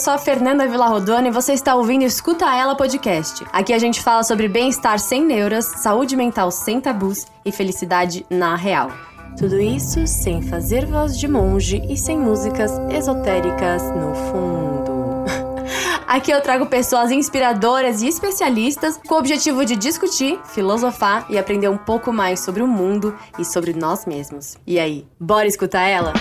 sou a Fernanda Villarrodona e você está ouvindo Escuta Ela Podcast. Aqui a gente fala sobre bem-estar sem neuras, saúde mental sem tabus e felicidade na real. Tudo isso sem fazer voz de monge e sem músicas esotéricas no fundo. Aqui eu trago pessoas inspiradoras e especialistas com o objetivo de discutir, filosofar e aprender um pouco mais sobre o mundo e sobre nós mesmos. E aí, bora escutar ela?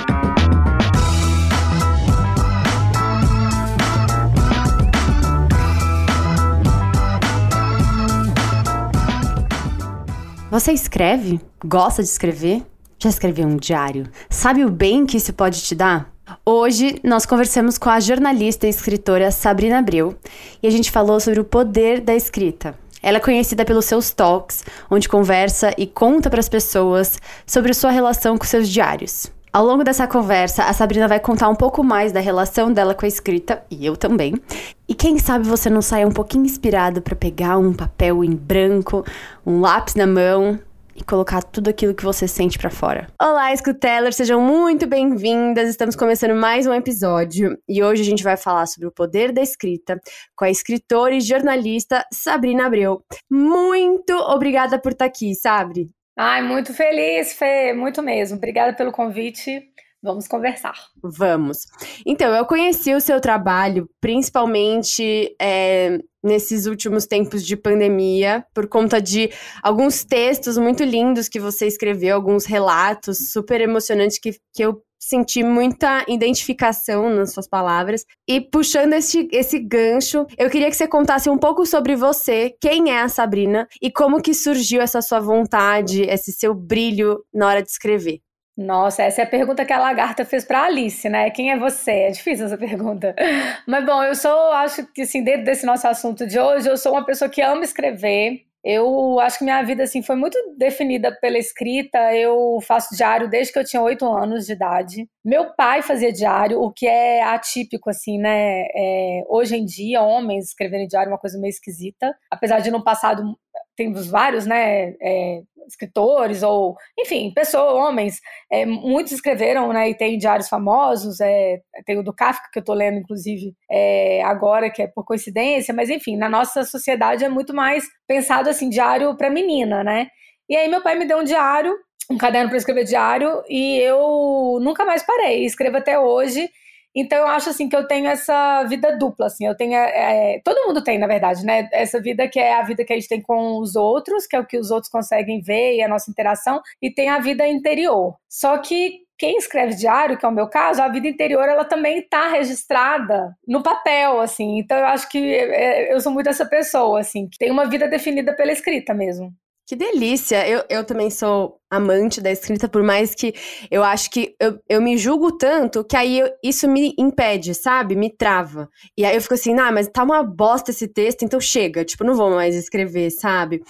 Você escreve? Gosta de escrever? Já escreveu um diário? Sabe o bem que isso pode te dar? Hoje nós conversamos com a jornalista e escritora Sabrina Abreu e a gente falou sobre o poder da escrita. Ela é conhecida pelos seus talks, onde conversa e conta para as pessoas sobre sua relação com seus diários. Ao longo dessa conversa, a Sabrina vai contar um pouco mais da relação dela com a escrita, e eu também. E quem sabe você não saia um pouquinho inspirado para pegar um papel em branco, um lápis na mão e colocar tudo aquilo que você sente para fora. Olá, escutelers, sejam muito bem-vindas. Estamos começando mais um episódio e hoje a gente vai falar sobre o poder da escrita com a escritora e jornalista Sabrina Abreu. Muito obrigada por estar aqui, Sabri. Ai, muito feliz, Fê, muito mesmo. Obrigada pelo convite. Vamos conversar. Vamos. Então, eu conheci o seu trabalho principalmente é, nesses últimos tempos de pandemia, por conta de alguns textos muito lindos que você escreveu, alguns relatos super emocionantes que, que eu senti muita identificação nas suas palavras. E puxando esse, esse gancho, eu queria que você contasse um pouco sobre você, quem é a Sabrina e como que surgiu essa sua vontade, esse seu brilho na hora de escrever. Nossa, essa é a pergunta que a lagarta fez para Alice, né? Quem é você? É difícil essa pergunta. Mas bom, eu sou, acho que assim, dentro desse nosso assunto de hoje, eu sou uma pessoa que ama escrever. Eu acho que minha vida assim foi muito definida pela escrita. Eu faço diário desde que eu tinha oito anos de idade. Meu pai fazia diário, o que é atípico assim, né? É, hoje em dia, homens escreverem diário é uma coisa meio esquisita. Apesar de no passado temos vários, né? É, escritores ou, enfim, pessoas, homens, é, muitos escreveram, né, e tem diários famosos, é, tem o do Kafka que eu estou lendo, inclusive, é, agora, que é por coincidência, mas enfim, na nossa sociedade é muito mais pensado assim, diário para menina, né? E aí meu pai me deu um diário, um caderno para escrever diário, e eu nunca mais parei, escrevo até hoje, então eu acho assim que eu tenho essa vida dupla, assim, eu tenho, é, é, todo mundo tem, na verdade, né? Essa vida que é a vida que a gente tem com os outros, que é o que os outros conseguem ver e a nossa interação, e tem a vida interior. Só que quem escreve diário, que é o meu caso, a vida interior ela também está registrada no papel, assim. Então eu acho que é, eu sou muito essa pessoa, assim, que tem uma vida definida pela escrita mesmo. Que delícia! Eu, eu também sou amante da escrita, por mais que eu acho que eu, eu me julgo tanto que aí eu, isso me impede, sabe? Me trava. E aí eu fico assim, ah, mas tá uma bosta esse texto, então chega, tipo, não vou mais escrever, sabe?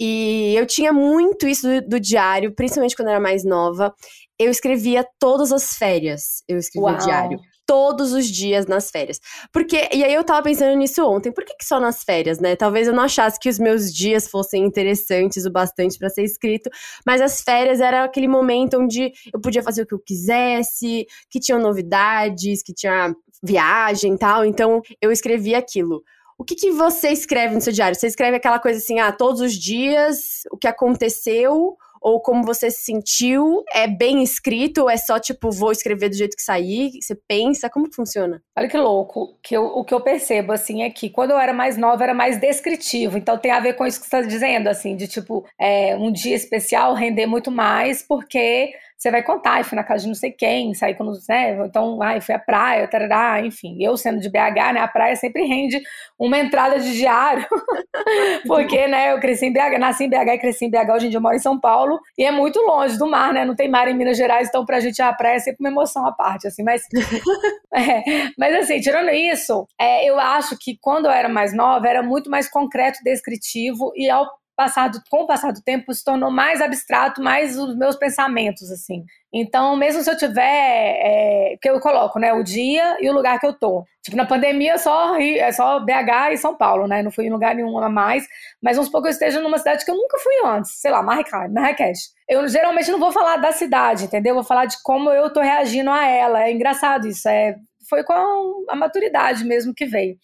E eu tinha muito isso do, do diário, principalmente quando eu era mais nova. Eu escrevia todas as férias, eu escrevia Uau. diário todos os dias nas férias. Porque, e aí eu tava pensando nisso ontem, por que, que só nas férias, né? Talvez eu não achasse que os meus dias fossem interessantes o bastante para ser escrito, mas as férias era aquele momento onde eu podia fazer o que eu quisesse, que tinham novidades, que tinha viagem e tal, então eu escrevia aquilo. O que, que você escreve no seu diário? Você escreve aquela coisa assim, ah, todos os dias, o que aconteceu, ou como você se sentiu? É bem escrito ou é só tipo, vou escrever do jeito que sair? Você pensa? Como que funciona? Olha que louco. Que eu, o que eu percebo, assim, é que quando eu era mais nova, era mais descritivo. Então tem a ver com isso que você está dizendo, assim, de tipo, é, um dia especial render muito mais, porque você vai contar, e fui na casa de não sei quem, saí com, né, então, ai, fui à praia, tarará, enfim, eu sendo de BH, né, a praia sempre rende uma entrada de diário, porque, né, eu cresci em BH, nasci em BH e cresci em BH, hoje em dia eu moro em São Paulo, e é muito longe do mar, né, não tem mar em Minas Gerais, então pra gente a praia é sempre uma emoção à parte, assim, mas, é, mas assim, tirando isso, é, eu acho que quando eu era mais nova, era muito mais concreto, descritivo, e ao passado, com o passar do tempo, se tornou mais abstrato, mais os meus pensamentos, assim. Então, mesmo se eu tiver, é, que eu coloco, né, o dia e o lugar que eu tô. Tipo, na pandemia, só, é só BH e São Paulo, né, não fui em lugar nenhum a mais, mas uns pouco eu esteja numa cidade que eu nunca fui antes, sei lá, Marrakech. Eu geralmente não vou falar da cidade, entendeu? Vou falar de como eu tô reagindo a ela. É engraçado isso, é foi com a maturidade mesmo que veio.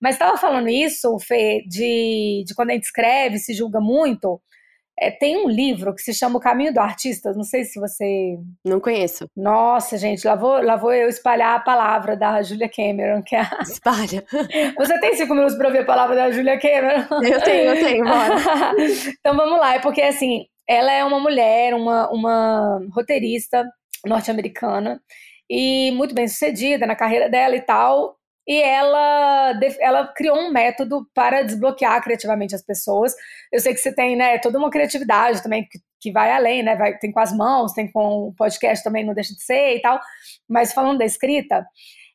Mas estava falando isso, Fê, de, de quando a gente escreve, se julga muito. É, tem um livro que se chama O Caminho do Artista, não sei se você. Não conheço. Nossa, gente, lá vou, lá vou eu espalhar a palavra da Julia Cameron, que é a... Espalha. Você tem cinco minutos para ouvir a palavra da Julia Cameron? Eu tenho, eu tenho, bora. então vamos lá, é porque assim, ela é uma mulher, uma, uma roteirista norte-americana e muito bem sucedida na carreira dela e tal e ela, ela criou um método para desbloquear criativamente as pessoas. Eu sei que você tem né, toda uma criatividade também que, que vai além, né? Vai, tem com as mãos, tem com o podcast também, não deixa de ser e tal. Mas falando da escrita,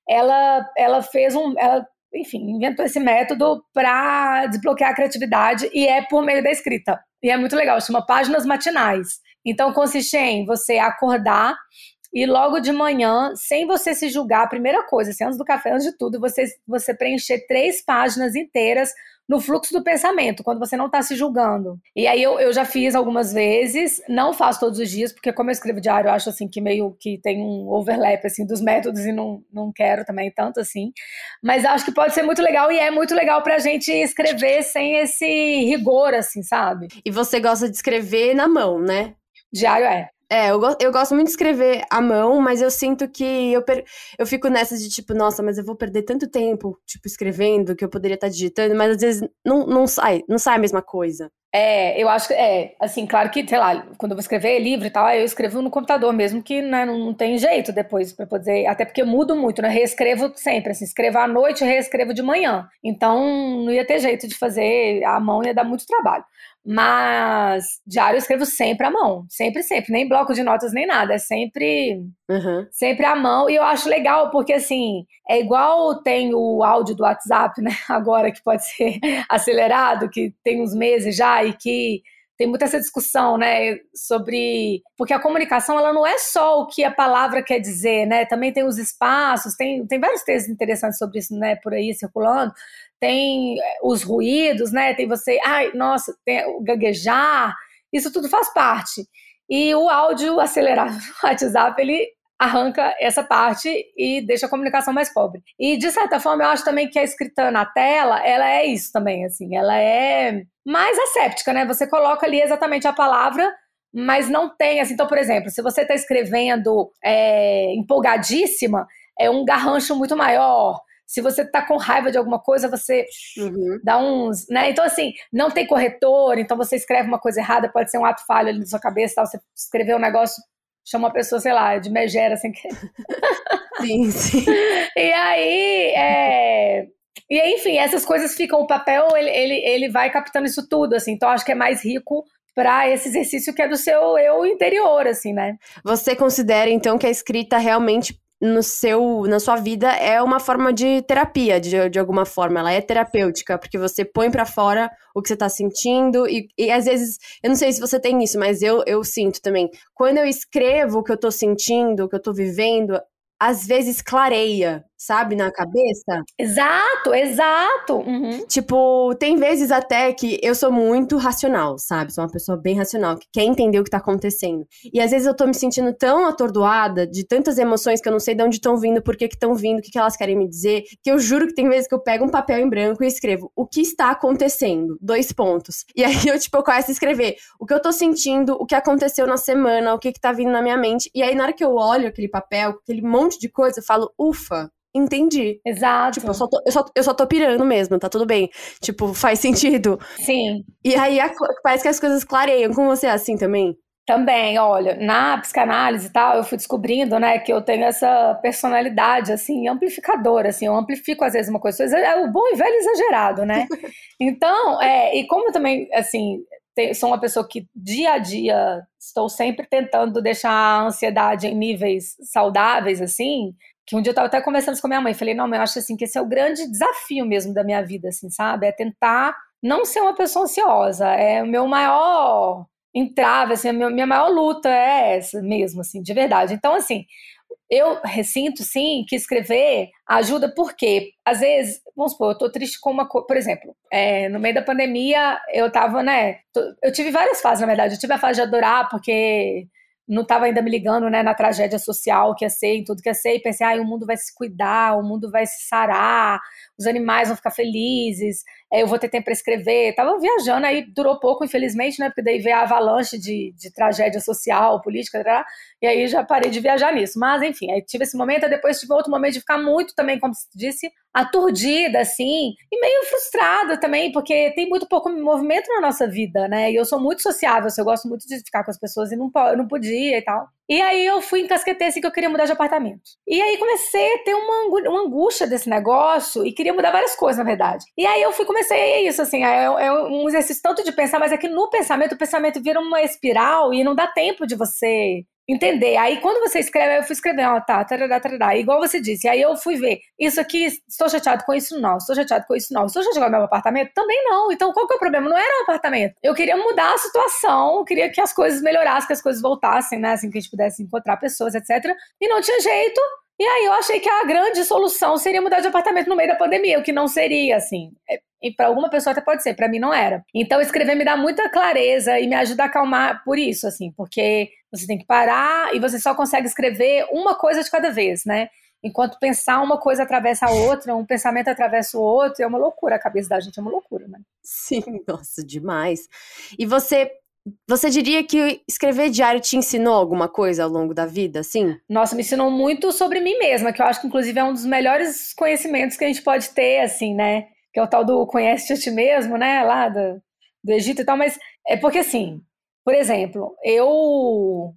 ela, ela fez um. Ela, enfim, inventou esse método para desbloquear a criatividade e é por meio da escrita. E é muito legal, chama Páginas Matinais. Então consiste em você acordar e logo de manhã, sem você se julgar, a primeira coisa, assim, antes do café, antes de tudo, você, você preencher três páginas inteiras no fluxo do pensamento, quando você não está se julgando. E aí eu, eu já fiz algumas vezes, não faço todos os dias, porque como eu escrevo diário, eu acho assim que meio que tem um overlap assim dos métodos e não, não quero também tanto assim. Mas acho que pode ser muito legal e é muito legal pra gente escrever sem esse rigor, assim, sabe? E você gosta de escrever na mão, né? Diário é. É, eu, eu gosto muito de escrever à mão, mas eu sinto que eu, eu fico nessa de tipo, nossa, mas eu vou perder tanto tempo, tipo, escrevendo, que eu poderia estar digitando, mas às vezes não, não sai, não sai a mesma coisa. É, eu acho que é, assim, claro que, sei lá, quando eu vou escrever livro e tal, eu escrevo no computador mesmo, que né, não, não tem jeito depois para poder, até porque eu mudo muito, né? Reescrevo sempre, assim, escrevo à noite, reescrevo de manhã. Então, não ia ter jeito de fazer à mão, ia dar muito trabalho. Mas diário eu escrevo sempre à mão, sempre, sempre, nem bloco de notas nem nada, é sempre, uhum. sempre à mão. E eu acho legal porque assim é igual tem o áudio do WhatsApp, né? Agora que pode ser acelerado, que tem uns meses já e que tem muita essa discussão, né, sobre porque a comunicação ela não é só o que a palavra quer dizer, né? Também tem os espaços, tem, tem vários textos interessantes sobre isso, né, por aí circulando tem eh, os ruídos, né? Tem você, ai, nossa, tem o gaguejar, isso tudo faz parte. E o áudio acelerado no WhatsApp, ele arranca essa parte e deixa a comunicação mais pobre. E de certa forma, eu acho também que a escrita na tela, ela é isso também, assim, ela é mais asséptica, né? Você coloca ali exatamente a palavra, mas não tem, assim, então, por exemplo, se você está escrevendo é, empolgadíssima, é um garrancho muito maior, se você tá com raiva de alguma coisa, você uhum. dá uns. Né? Então, assim, não tem corretor, então você escreve uma coisa errada, pode ser um ato falho ali na sua cabeça, tal, você escreveu um negócio, chama uma pessoa, sei lá, de megera sem querer. Sim, sim. e aí, é... E enfim, essas coisas ficam, o papel, ele, ele, ele vai captando isso tudo, assim, então acho que é mais rico para esse exercício que é do seu eu interior, assim, né? Você considera, então, que a escrita realmente no seu, na sua vida é uma forma de terapia, de, de alguma forma. Ela é terapêutica, porque você põe para fora o que você tá sentindo. E, e às vezes, eu não sei se você tem isso, mas eu, eu sinto também. Quando eu escrevo o que eu tô sentindo, o que eu tô vivendo, às vezes clareia, sabe, na cabeça. Exato, exato. Uhum. Tipo, tem vezes até que eu sou muito racional, sabe? Sou uma pessoa bem racional, que quer entender o que tá acontecendo. E às vezes eu tô me sentindo tão atordoada de tantas emoções que eu não sei de onde estão vindo, por que estão vindo, o que, que elas querem me dizer, que eu juro que tem vezes que eu pego um papel em branco e escrevo o que está acontecendo, dois pontos. E aí eu, tipo, eu começo a escrever o que eu tô sentindo, o que aconteceu na semana, o que que tá vindo na minha mente. E aí na hora que eu olho aquele papel, aquele monte de coisa, eu falo, ufa, entendi. Exato. Tipo, eu só, tô, eu, só, eu só tô pirando mesmo, tá tudo bem. Tipo, faz sentido. Sim. E aí a, parece que as coisas clareiam. Com você assim também? Também, olha, na psicanálise e tal, eu fui descobrindo, né, que eu tenho essa personalidade, assim, amplificadora, assim, eu amplifico às vezes uma coisa, é o bom e velho exagerado, né? Então, é, e como também, assim, sou uma pessoa que dia a dia estou sempre tentando deixar a ansiedade em níveis saudáveis, assim, que um dia eu estava até conversando com minha mãe, falei, não, mas eu acho assim que esse é o grande desafio mesmo da minha vida, assim, sabe? É tentar não ser uma pessoa ansiosa. É o meu maior entrave, assim, a minha maior luta é essa mesmo, assim, de verdade. Então, assim, eu ressinto, sim, que escrever ajuda porque, às vezes, vamos supor, eu tô triste com uma coisa, por exemplo, é, no meio da pandemia, eu tava, né, eu tive várias fases, na verdade, eu tive a fase de adorar, porque não estava ainda me ligando né, na tragédia social que ia ser, em tudo que ia ser, e pensei, ah, o mundo vai se cuidar, o mundo vai se sarar, os animais vão ficar felizes, é, eu vou ter tempo para escrever. Tava viajando, aí durou pouco, infelizmente, né? Porque daí veio a avalanche de, de tragédia social, política, e aí já parei de viajar nisso. Mas, enfim, aí tive esse momento, depois tive outro momento de ficar muito também, como se disse, aturdida, assim, e meio frustrada também, porque tem muito pouco movimento na nossa vida, né? E eu sou muito sociável, assim, eu gosto muito de ficar com as pessoas e não, não podia e tal. E aí eu fui encasquetei assim que eu queria mudar de apartamento. E aí comecei a ter uma, uma angústia desse negócio e queria mudar várias coisas, na verdade. E aí eu fui, comecei, é isso, assim, é, é um exercício tanto de pensar, mas é que no pensamento, o pensamento vira uma espiral e não dá tempo de você entender. Aí quando você escreve, eu fui escrever, ó, tá, tarará, tarará, igual você disse. Aí eu fui ver, isso aqui, estou chateado com isso, não, estou chateado com isso, não. Estou chateado com o meu apartamento? Também não. Então qual que é o problema? Não era um apartamento. Eu queria mudar a situação, queria que as coisas melhorassem, que as coisas voltassem, né, assim, que a gente pudesse encontrar pessoas, etc. E não tinha jeito. E aí eu achei que a grande solução seria mudar de apartamento no meio da pandemia, o que não seria, assim. E para alguma pessoa até pode ser, para mim não era. Então escrever me dá muita clareza e me ajuda a acalmar por isso, assim, porque você tem que parar e você só consegue escrever uma coisa de cada vez, né? Enquanto pensar uma coisa atravessa a outra, um pensamento atravessa o outro, é uma loucura. A cabeça da gente é uma loucura, né? Sim, nossa, demais. E você você diria que escrever diário te ensinou alguma coisa ao longo da vida, sim? Nossa, me ensinou muito sobre mim mesma, que eu acho que inclusive é um dos melhores conhecimentos que a gente pode ter, assim, né? Que é o tal do conhece a ti mesmo, né? Lá do, do Egito e tal, mas é porque assim, por exemplo, eu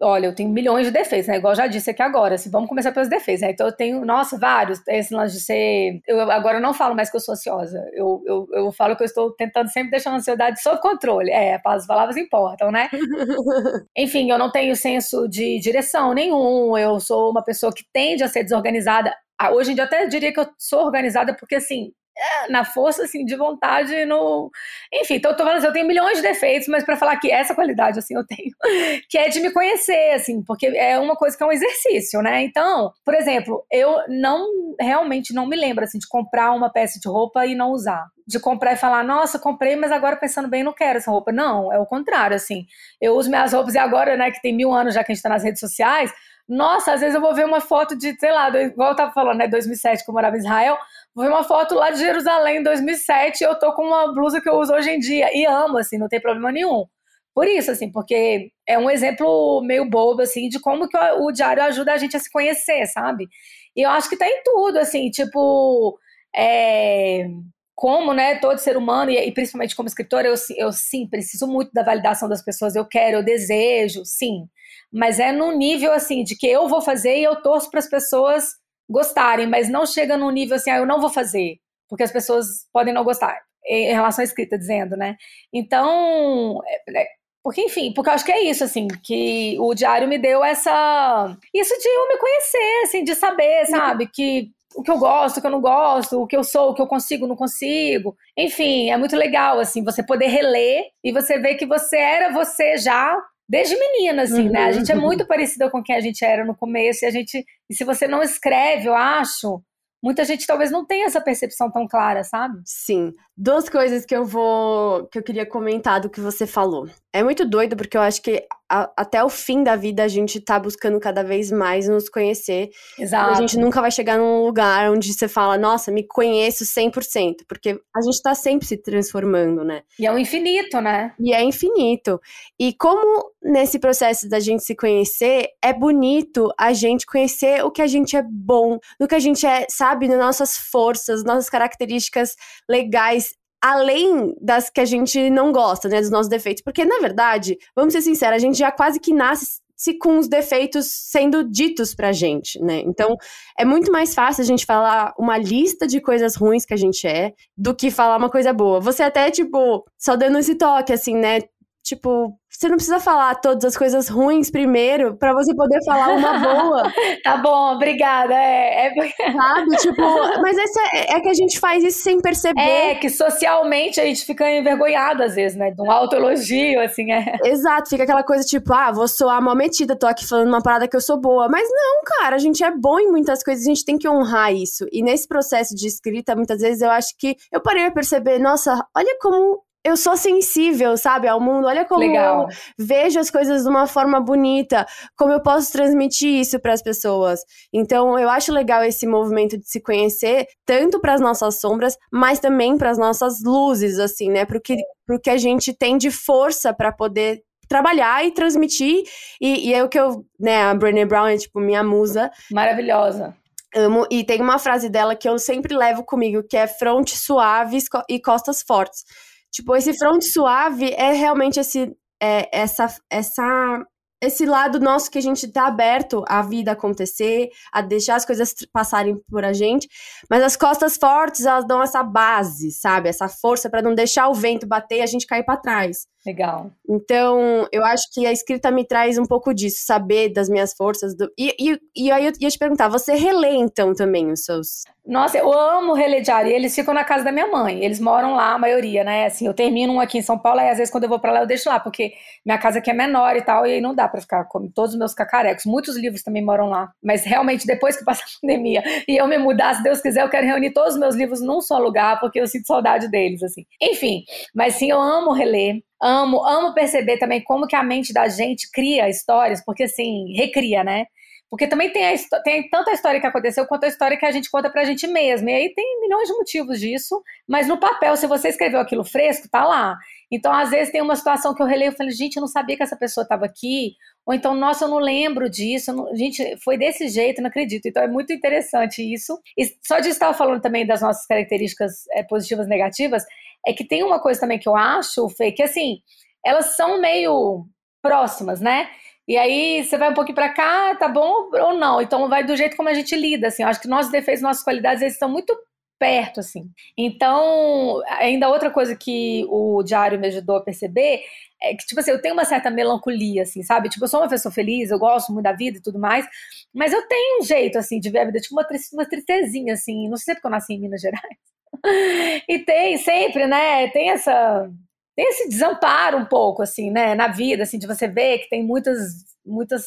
olha, eu tenho milhões de defeitos, né? Igual já disse aqui agora, assim, vamos começar pelos defeitos, né? Então eu tenho, nossa, vários. Esse lance de ser. Eu agora eu não falo mais que eu sou ansiosa. Eu, eu, eu falo que eu estou tentando sempre deixar a ansiedade sob controle. É, as palavras importam, né? Enfim, eu não tenho senso de direção nenhum. Eu sou uma pessoa que tende a ser desorganizada. Hoje em dia eu até diria que eu sou organizada, porque assim, é, na força assim de vontade no enfim então eu tô falando assim, eu tenho milhões de defeitos mas para falar que essa qualidade assim eu tenho que é de me conhecer assim porque é uma coisa que é um exercício né então por exemplo eu não realmente não me lembro assim de comprar uma peça de roupa e não usar de comprar e falar, nossa, comprei, mas agora pensando bem, não quero essa roupa. Não, é o contrário, assim. Eu uso minhas roupas e agora, né, que tem mil anos já que a gente tá nas redes sociais, nossa, às vezes eu vou ver uma foto de, sei lá, igual eu tava falando, né, 2007, que eu morava em Israel, ver uma foto lá de Jerusalém em 2007 e eu tô com uma blusa que eu uso hoje em dia e amo, assim, não tem problema nenhum. Por isso, assim, porque é um exemplo meio bobo, assim, de como que o, diário ajuda a gente a se conhecer, sabe? E eu acho que tá em tudo, assim, tipo, é, como, né, todo ser humano, e, e principalmente como escritora, eu, eu sim, preciso muito da validação das pessoas, eu quero, eu desejo, sim, mas é no nível, assim, de que eu vou fazer e eu torço para as pessoas gostarem, mas não chega num nível assim, ah, eu não vou fazer, porque as pessoas podem não gostar, em relação à escrita, dizendo, né? Então, é, é, porque, enfim, porque eu acho que é isso, assim, que o diário me deu essa. Isso de eu me conhecer, assim, de saber, sabe? Que o que eu gosto, o que eu não gosto, o que eu sou, o que eu consigo, não consigo. Enfim, é muito legal, assim, você poder reler e você ver que você era você já desde menina, assim, uhum. né? A gente é uhum. muito parecida com quem a gente era no começo e a gente, e se você não escreve, eu acho, muita gente talvez não tenha essa percepção tão clara, sabe? Sim. Duas coisas que eu vou que eu queria comentar do que você falou. É muito doido porque eu acho que a, até o fim da vida a gente tá buscando cada vez mais nos conhecer. Exato. A gente nunca vai chegar num lugar onde você fala, nossa, me conheço 100%, porque a gente tá sempre se transformando, né? E é um infinito, né? E é infinito. E como nesse processo da gente se conhecer, é bonito a gente conhecer o que a gente é bom, no que a gente é, sabe, nas nossas forças, nossas características legais além das que a gente não gosta, né, dos nossos defeitos. Porque, na verdade, vamos ser sinceros, a gente já quase que nasce com os defeitos sendo ditos pra gente, né? Então, é muito mais fácil a gente falar uma lista de coisas ruins que a gente é do que falar uma coisa boa. Você até, tipo, só dando esse toque, assim, né? Tipo, você não precisa falar todas as coisas ruins primeiro para você poder falar uma boa. tá bom, obrigada. É, é... Sabe? Tipo, mas esse é, é, que a gente faz isso sem perceber. É, que socialmente a gente fica envergonhado às vezes, né? De um autoelogio, assim, é. Exato, fica aquela coisa tipo, ah, vou soar mal metida, tô aqui falando uma parada que eu sou boa. Mas não, cara, a gente é bom em muitas coisas, a gente tem que honrar isso. E nesse processo de escrita, muitas vezes eu acho que eu parei a perceber, nossa, olha como eu sou sensível, sabe, ao mundo. Olha como Legal. eu vejo as coisas de uma forma bonita, como eu posso transmitir isso para as pessoas. Então, eu acho legal esse movimento de se conhecer, tanto para as nossas sombras, mas também para as nossas luzes, assim, né? Pro que, pro que a gente tem de força para poder trabalhar e transmitir. E, e é o que eu, né, a Brené Brown é tipo minha musa. Maravilhosa. Amo, e tem uma frase dela que eu sempre levo comigo, que é fronte suave e costas fortes. Tipo, esse front suave é realmente esse, é, essa, essa, esse lado nosso que a gente tá aberto à vida acontecer, a deixar as coisas passarem por a gente. Mas as costas fortes, elas dão essa base, sabe? Essa força para não deixar o vento bater e a gente cair para trás. Legal. Então, eu acho que a escrita me traz um pouco disso, saber das minhas forças. Do... E, e, e aí eu ia te perguntar, você relê então também os seus. Nossa, eu amo relê diário. Eles ficam na casa da minha mãe. Eles moram lá, a maioria, né? Assim, eu termino um aqui em São Paulo, e às vezes quando eu vou pra lá eu deixo lá, porque minha casa aqui é menor e tal, e aí não dá pra ficar com todos os meus cacarecos. Muitos livros também moram lá. Mas realmente, depois que passa a pandemia e eu me mudar, se Deus quiser, eu quero reunir todos os meus livros num só lugar, porque eu sinto saudade deles, assim. Enfim, mas sim, eu amo reler. Amo, amo perceber também como que a mente da gente cria histórias, porque assim, recria, né? Porque também tem, a, tem tanto a história que aconteceu quanto a história que a gente conta pra gente mesmo. E aí tem milhões de motivos disso, mas no papel, se você escreveu aquilo fresco, tá lá. Então, às vezes, tem uma situação que eu releio e falei, gente, eu não sabia que essa pessoa estava aqui. Ou então, nossa, eu não lembro disso. Não, gente, foi desse jeito, não acredito. Então, é muito interessante isso. E só de estar falando também das nossas características é, positivas e negativas, é que tem uma coisa também que eu acho, Fê, que assim, elas são meio próximas, né? E aí você vai um pouquinho para cá, tá bom ou não? Então vai do jeito como a gente lida, assim. Eu acho que nossos defeitos, nossas qualidades, eles estão muito perto, assim. Então, ainda outra coisa que o diário me ajudou a perceber é que, tipo assim, eu tenho uma certa melancolia, assim, sabe? Tipo, eu sou uma pessoa feliz, eu gosto muito da vida e tudo mais, mas eu tenho um jeito, assim, de ver a vida, tipo uma, uma tristezinha, assim. Não sei se é porque eu nasci em Minas Gerais. e tem sempre, né? Tem essa tem esse desamparo um pouco assim, né, na vida, assim, de você ver que tem muitas muitas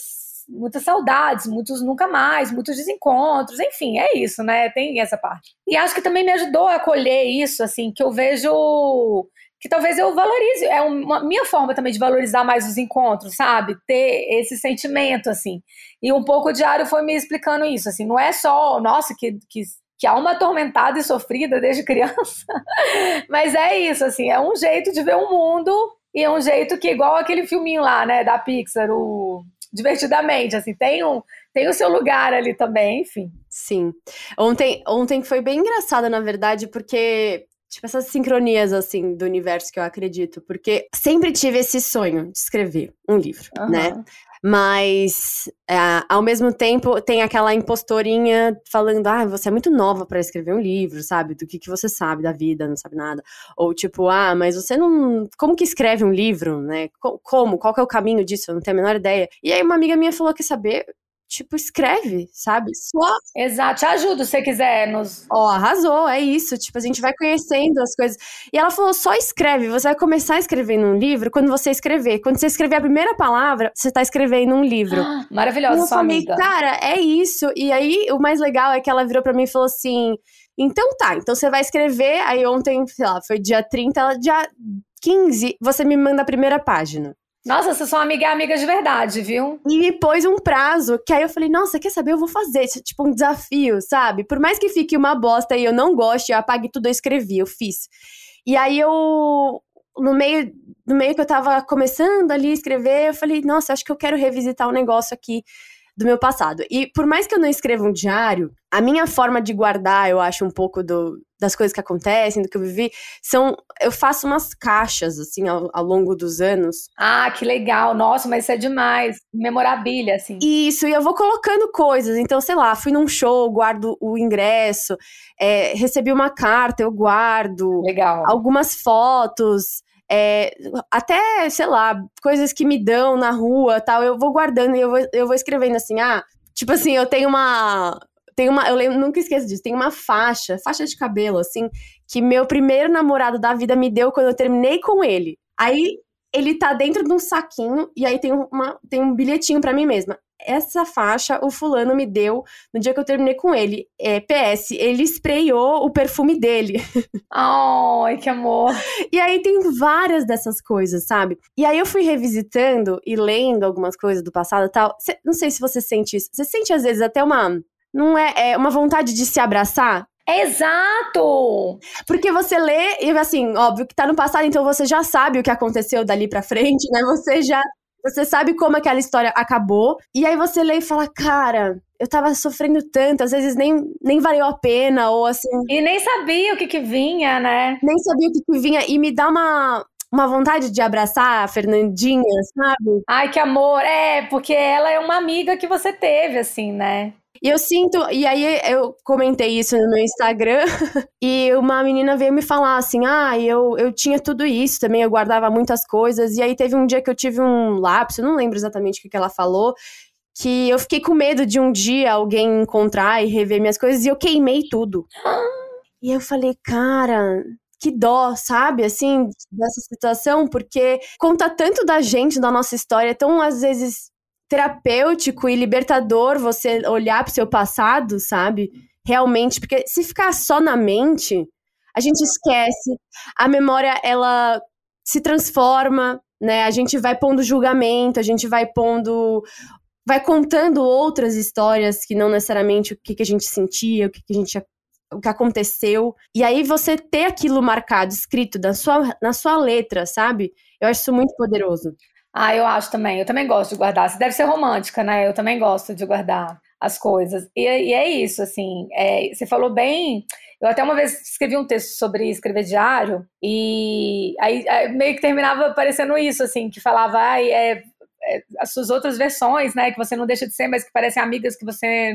muitas saudades, muitos nunca mais, muitos desencontros, enfim, é isso, né? Tem essa parte. E acho que também me ajudou a acolher isso, assim, que eu vejo que talvez eu valorize, é uma minha forma também de valorizar mais os encontros, sabe? Ter esse sentimento, assim. E um pouco o diário foi me explicando isso, assim, não é só, nossa, que, que que alma atormentada e sofrida desde criança. Mas é isso, assim, é um jeito de ver o mundo e é um jeito que, igual aquele filminho lá, né, da Pixar, o Divertidamente, assim, tem um, tem o seu lugar ali também, enfim. Sim. Ontem, ontem foi bem engraçado, na verdade, porque tipo, essas sincronias, assim, do universo que eu acredito. Porque sempre tive esse sonho de escrever um livro, uhum. né? Mas, é, ao mesmo tempo, tem aquela impostorinha falando: ah, você é muito nova para escrever um livro, sabe? Do que, que você sabe da vida, não sabe nada. Ou tipo, ah, mas você não. Como que escreve um livro, né? Como? Qual que é o caminho disso? Eu não tenho a menor ideia. E aí, uma amiga minha falou: quer saber? Tipo, escreve, sabe? Só. Exato, te ajudo se você quiser nos. Ó, oh, arrasou, é isso. Tipo, a gente vai conhecendo as coisas. E ela falou: só escreve. Você vai começar escrevendo um livro quando você escrever. Quando você escrever a primeira palavra, você tá escrevendo um livro. Ah, maravilhosa, sua falei, amiga. Cara, é isso. E aí, o mais legal é que ela virou para mim e falou assim. Então tá, então você vai escrever. Aí ontem, sei lá, foi dia 30, ela, dia 15, você me manda a primeira página. Nossa, vocês são amiga amiga de verdade, viu? E me pôs um prazo, que aí eu falei, nossa, quer saber? Eu vou fazer, tipo, um desafio, sabe? Por mais que fique uma bosta e eu não goste, eu apague tudo, eu escrevi, eu fiz. E aí eu, no meio, no meio que eu tava começando ali a escrever, eu falei, nossa, acho que eu quero revisitar um negócio aqui do meu passado. E por mais que eu não escreva um diário, a minha forma de guardar, eu acho, um pouco do, das coisas que acontecem, do que eu vivi, são. Eu faço umas caixas, assim, ao, ao, longo dos anos. Ah, que legal! Nossa, mas isso é demais. Memorabilia, assim. Isso, e eu vou colocando coisas. Então, sei lá, fui num show, guardo o ingresso, é, recebi uma carta, eu guardo. Legal. Algumas fotos. É, até, sei lá, coisas que me dão na rua tal, eu vou guardando e eu vou, eu vou escrevendo assim, ah, tipo assim, eu tenho uma tem uma, eu lembro, nunca esqueço disso, tem uma faixa, faixa de cabelo, assim, que meu primeiro namorado da vida me deu quando eu terminei com ele. Aí ele tá dentro de um saquinho e aí tem, uma, tem um bilhetinho para mim mesma. Essa faixa o fulano me deu no dia que eu terminei com ele. É, PS, ele sprayou o perfume dele. Ai, que amor. E aí tem várias dessas coisas, sabe? E aí eu fui revisitando e lendo algumas coisas do passado e tal. Cê, não sei se você sente isso. Você sente às vezes até uma não é, é uma vontade de se abraçar? Exato! Porque você lê e assim, óbvio que tá no passado, então você já sabe o que aconteceu dali para frente, né? Você já você sabe como aquela história acabou. E aí você lê e fala, cara, eu tava sofrendo tanto, às vezes nem, nem valeu a pena, ou assim. E nem sabia o que que vinha, né? Nem sabia o que que vinha. E me dá uma, uma vontade de abraçar a Fernandinha, sabe? Ai, que amor. É, porque ela é uma amiga que você teve, assim, né? E eu sinto, e aí eu comentei isso no meu Instagram, e uma menina veio me falar assim: ah, eu, eu tinha tudo isso também, eu guardava muitas coisas, e aí teve um dia que eu tive um lapso, não lembro exatamente o que, que ela falou, que eu fiquei com medo de um dia alguém encontrar e rever minhas coisas, e eu queimei tudo. E eu falei, cara, que dó, sabe, assim, dessa situação, porque conta tanto da gente, da nossa história, tão às vezes terapêutico e libertador você olhar para o seu passado, sabe? Realmente, porque se ficar só na mente, a gente esquece. A memória ela se transforma, né? A gente vai pondo julgamento, a gente vai pondo vai contando outras histórias que não necessariamente o que, que a gente sentia, o que, que a gente o que aconteceu. E aí você ter aquilo marcado, escrito na sua, na sua letra, sabe? Eu acho isso muito poderoso. Ah, eu acho também. Eu também gosto de guardar. Você deve ser romântica, né? Eu também gosto de guardar as coisas. E, e é isso, assim. É, você falou bem. Eu até uma vez escrevi um texto sobre escrever diário, e aí, aí meio que terminava parecendo isso, assim, que falava, ai, é, é, as suas outras versões, né, que você não deixa de ser, mas que parecem amigas que você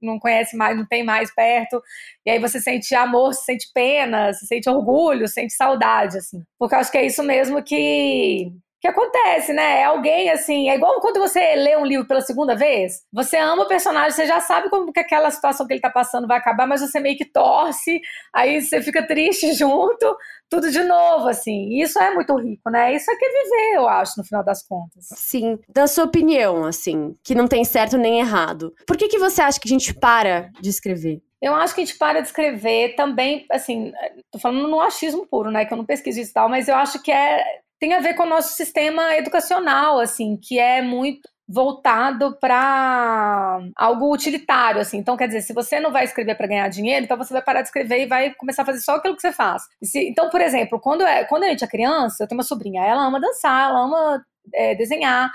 não conhece mais, não tem mais perto, e aí você sente amor, você sente pena, você sente orgulho, sente saudade, assim, porque eu acho que é isso mesmo que que acontece, né? É alguém assim, é igual quando você lê um livro pela segunda vez, você ama o personagem, você já sabe como que aquela situação que ele tá passando vai acabar, mas você meio que torce, aí você fica triste junto, tudo de novo, assim. E isso é muito rico, né? Isso é que é viver, eu acho, no final das contas. Sim. Da sua opinião, assim, que não tem certo nem errado. Por que que você acha que a gente para de escrever? Eu acho que a gente para de escrever também, assim, tô falando no achismo puro, né? Que eu não pesquiso isso e tal, mas eu acho que é tem a ver com o nosso sistema educacional, assim, que é muito voltado para algo utilitário, assim. Então, quer dizer, se você não vai escrever para ganhar dinheiro, então você vai parar de escrever e vai começar a fazer só aquilo que você faz. Se, então, por exemplo, quando, é, quando a gente é criança, eu tenho uma sobrinha, ela ama dançar, ela ama é, desenhar,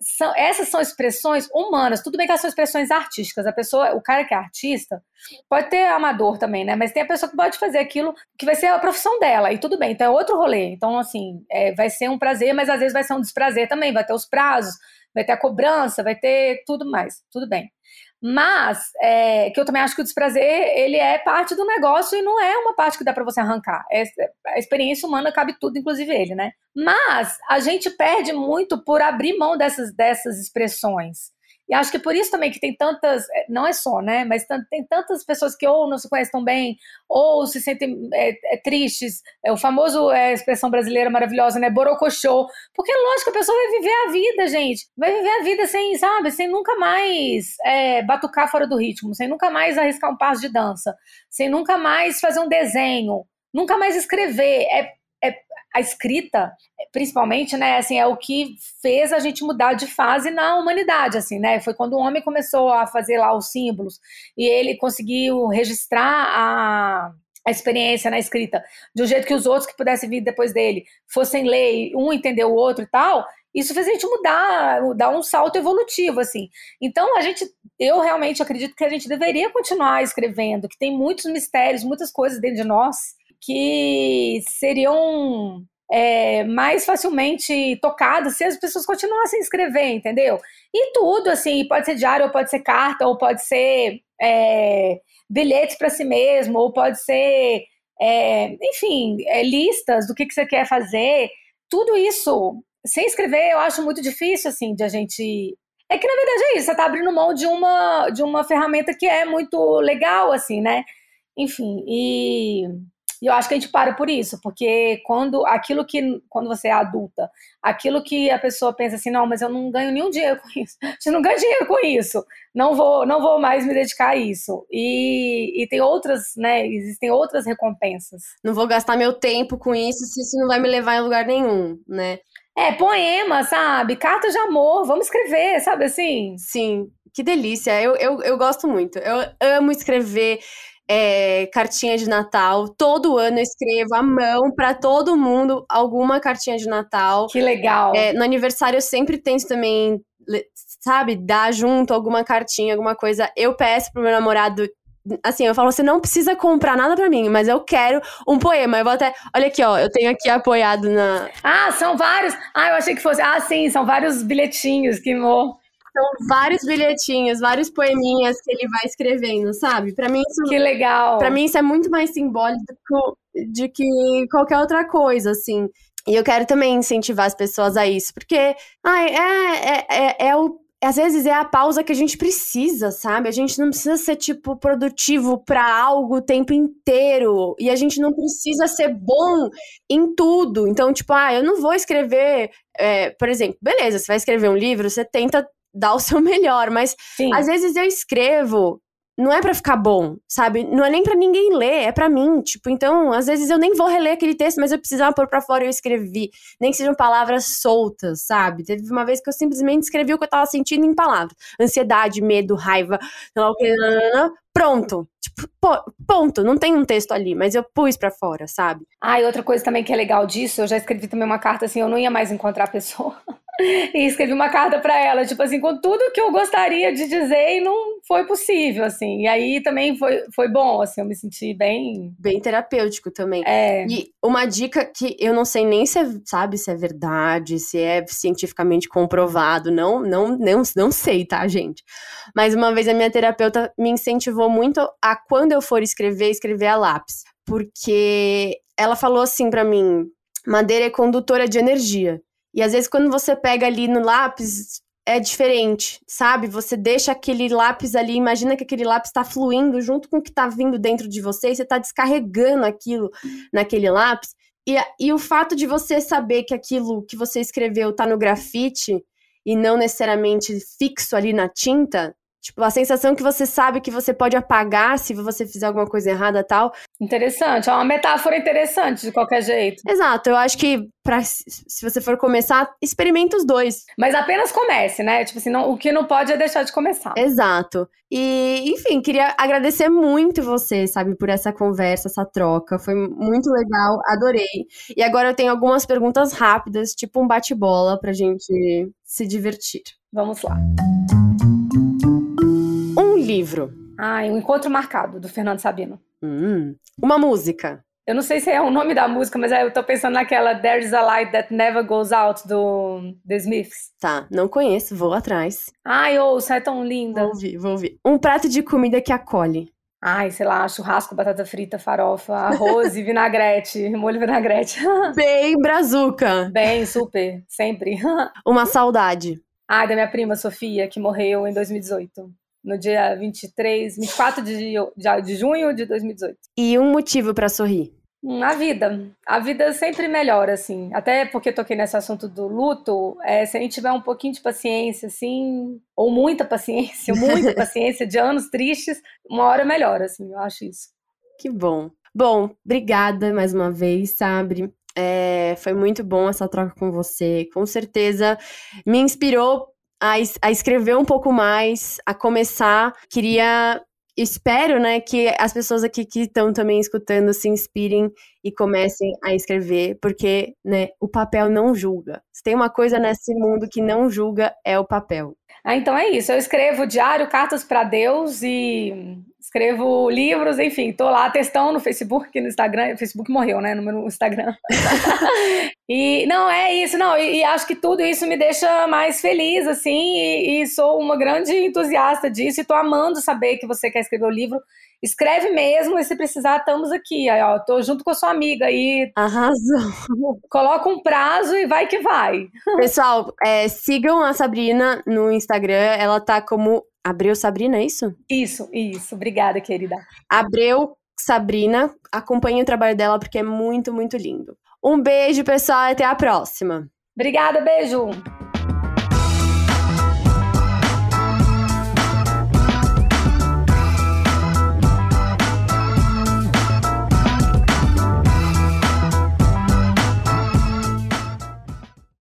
são, essas são expressões humanas. Tudo bem que elas são expressões artísticas. A pessoa, o cara que é artista, pode ter amador também, né? Mas tem a pessoa que pode fazer aquilo que vai ser a profissão dela. E tudo bem, então é outro rolê. Então, assim, é, vai ser um prazer, mas às vezes vai ser um desprazer também. Vai ter os prazos, vai ter a cobrança, vai ter tudo mais. Tudo bem. Mas, é, que eu também acho que o desprazer, ele é parte do negócio e não é uma parte que dá para você arrancar. É, a experiência humana cabe tudo, inclusive ele, né? Mas a gente perde muito por abrir mão dessas, dessas expressões. E acho que por isso também que tem tantas, é, não é só, né? Mas tem tantas pessoas que ou não se conhecem tão bem, ou se sentem é, é, tristes. É, o famoso é, expressão brasileira maravilhosa, né? Borocochô. Porque, lógico, a pessoa vai viver a vida, gente. Vai viver a vida sem, sabe? Sem nunca mais é, batucar fora do ritmo, sem nunca mais arriscar um passo de dança, sem nunca mais fazer um desenho, nunca mais escrever. É é, a escrita, principalmente, né, assim, é o que fez a gente mudar de fase na humanidade, assim, né? Foi quando o homem começou a fazer lá os símbolos e ele conseguiu registrar a, a experiência na escrita de um jeito que os outros que pudessem vir depois dele fossem ler, um entender o outro e tal. Isso fez a gente mudar, dar um salto evolutivo, assim. Então, a gente, eu realmente acredito que a gente deveria continuar escrevendo, que tem muitos mistérios, muitas coisas dentro de nós que seriam é, mais facilmente tocados se as pessoas continuassem a escrever, entendeu? E tudo, assim, pode ser diário, ou pode ser carta, ou pode ser é, bilhetes para si mesmo, ou pode ser, é, enfim, é, listas do que, que você quer fazer. Tudo isso, sem escrever, eu acho muito difícil, assim, de a gente. É que, na verdade, é isso, você está abrindo mão de uma, de uma ferramenta que é muito legal, assim, né? Enfim, e E eu acho que a gente para por isso, porque quando aquilo que quando você é adulta, aquilo que a pessoa pensa assim, não, mas eu não ganho nenhum dinheiro com isso. Você não ganha dinheiro com isso. Não vou, não vou mais me dedicar a isso. E, e tem outras, né? Existem outras recompensas. Não vou gastar meu tempo com isso se isso não vai me levar em lugar nenhum, né? É, poema, sabe? Carta de amor, vamos escrever, sabe assim? Sim, que delícia. Eu, eu, eu gosto muito. Eu amo escrever é, cartinha de Natal. Todo ano eu escrevo à mão para todo mundo alguma cartinha de Natal. Que legal. É, no aniversário eu sempre tento também, sabe, dar junto alguma cartinha, alguma coisa. Eu peço pro meu namorado. Assim, eu falo, você não precisa comprar nada para mim, mas eu quero um poema. Eu vou até. Olha aqui, ó, eu tenho aqui apoiado na. Ah, são vários. Ah, eu achei que fosse. Ah, sim, são vários bilhetinhos que. São vários bilhetinhos, vários poeminhas que ele vai escrevendo, sabe? Para mim isso Que legal. Para mim isso é muito mais simbólico de que qualquer outra coisa, assim. E eu quero também incentivar as pessoas a isso, porque ai, é, é, é, é o às vezes é a pausa que a gente precisa, sabe? A gente não precisa ser, tipo, produtivo para algo o tempo inteiro. E a gente não precisa ser bom em tudo. Então, tipo, ah, eu não vou escrever. É, por exemplo, beleza, você vai escrever um livro, você tenta dar o seu melhor, mas Sim. às vezes eu escrevo não é para ficar bom, sabe? Não é nem para ninguém ler, é para mim, tipo, então, às vezes eu nem vou reler aquele texto, mas eu precisava pôr para fora e eu escrevi, nem que sejam palavras soltas, sabe? Teve uma vez que eu simplesmente escrevi o que eu tava sentindo em palavras, ansiedade, medo, raiva, sei lá o que, pronto. Tipo, ponto, não tem um texto ali, mas eu pus para fora, sabe? Ah, e outra coisa também que é legal disso, eu já escrevi também uma carta assim, eu não ia mais encontrar a pessoa. e escrevi uma carta para ela, tipo assim, com tudo que eu gostaria de dizer e não foi possível, assim. E aí também foi, foi bom, assim, eu me senti bem. Bem terapêutico também. É. E uma dica que eu não sei nem se é, sabe, se é verdade, se é cientificamente comprovado, não, não, não, não sei, tá, gente? Mas uma vez a minha terapeuta me incentivou muito a quando eu for escrever, escrever a lápis. Porque ela falou assim para mim: madeira é condutora de energia. E às vezes, quando você pega ali no lápis, é diferente, sabe? Você deixa aquele lápis ali, imagina que aquele lápis está fluindo junto com o que está vindo dentro de você, e você está descarregando aquilo naquele lápis. E, e o fato de você saber que aquilo que você escreveu está no grafite e não necessariamente fixo ali na tinta, Tipo, a sensação que você sabe que você pode apagar se você fizer alguma coisa errada tal. Interessante, é uma metáfora interessante de qualquer jeito. Exato, eu acho que pra, se você for começar, experimenta os dois. Mas apenas comece, né? Tipo assim, não, o que não pode é deixar de começar. Exato. E, enfim, queria agradecer muito você, sabe, por essa conversa, essa troca. Foi muito legal, adorei. E agora eu tenho algumas perguntas rápidas, tipo um bate-bola pra gente se divertir. Vamos lá livro? Ah, Um Encontro Marcado, do Fernando Sabino. Hum, uma música. Eu não sei se é o nome da música, mas é, eu tô pensando naquela There's a Light That Never Goes Out, do The Smiths. Tá, não conheço, vou atrás. Ai, ouça, é tão linda. Vou ouvir, vou ouvir. Um prato de comida que acolhe. Ai, sei lá, churrasco, batata frita, farofa, arroz e vinagrete, molho vinagrete. Bem brazuca. Bem, super, sempre. Uma saudade. Ai, da minha prima Sofia, que morreu em 2018 no dia 23, 24 de, de, de junho de 2018. E um motivo para sorrir? Hum, a vida. A vida sempre melhora, assim. Até porque toquei nesse assunto do luto, é, se a gente tiver um pouquinho de paciência, assim, ou muita paciência, muita paciência de anos tristes, uma hora melhora, assim, eu acho isso. Que bom. Bom, obrigada mais uma vez, Sabre. É, foi muito bom essa troca com você. Com certeza me inspirou a, a escrever um pouco mais, a começar. Queria espero, né, que as pessoas aqui que estão também escutando se inspirem e comecem a escrever, porque, né, o papel não julga. Se tem uma coisa nesse mundo que não julga é o papel. Ah, então é isso. Eu escrevo diário, cartas para Deus e escrevo livros, enfim, tô lá testando no Facebook, no Instagram, o Facebook morreu, né, no meu Instagram. e não é isso, não, e, e, acho que tudo isso me deixa mais feliz, assim, e, e, sou uma grande entusiasta disso, e tô amando saber que você quer escrever o livro. Escreve mesmo, e se precisar, estamos aqui. Aí, ó, tô junto com a sua amiga aí. Arrasou. Coloca um prazo e vai que vai. Pessoal, é, sigam a Sabrina no Instagram. Ela tá como Abreu Sabrina, é isso? Isso, isso. Obrigada, querida. Abreu Sabrina. Acompanhe o trabalho dela porque é muito, muito lindo. Um beijo, pessoal, e até a próxima. Obrigada, beijo!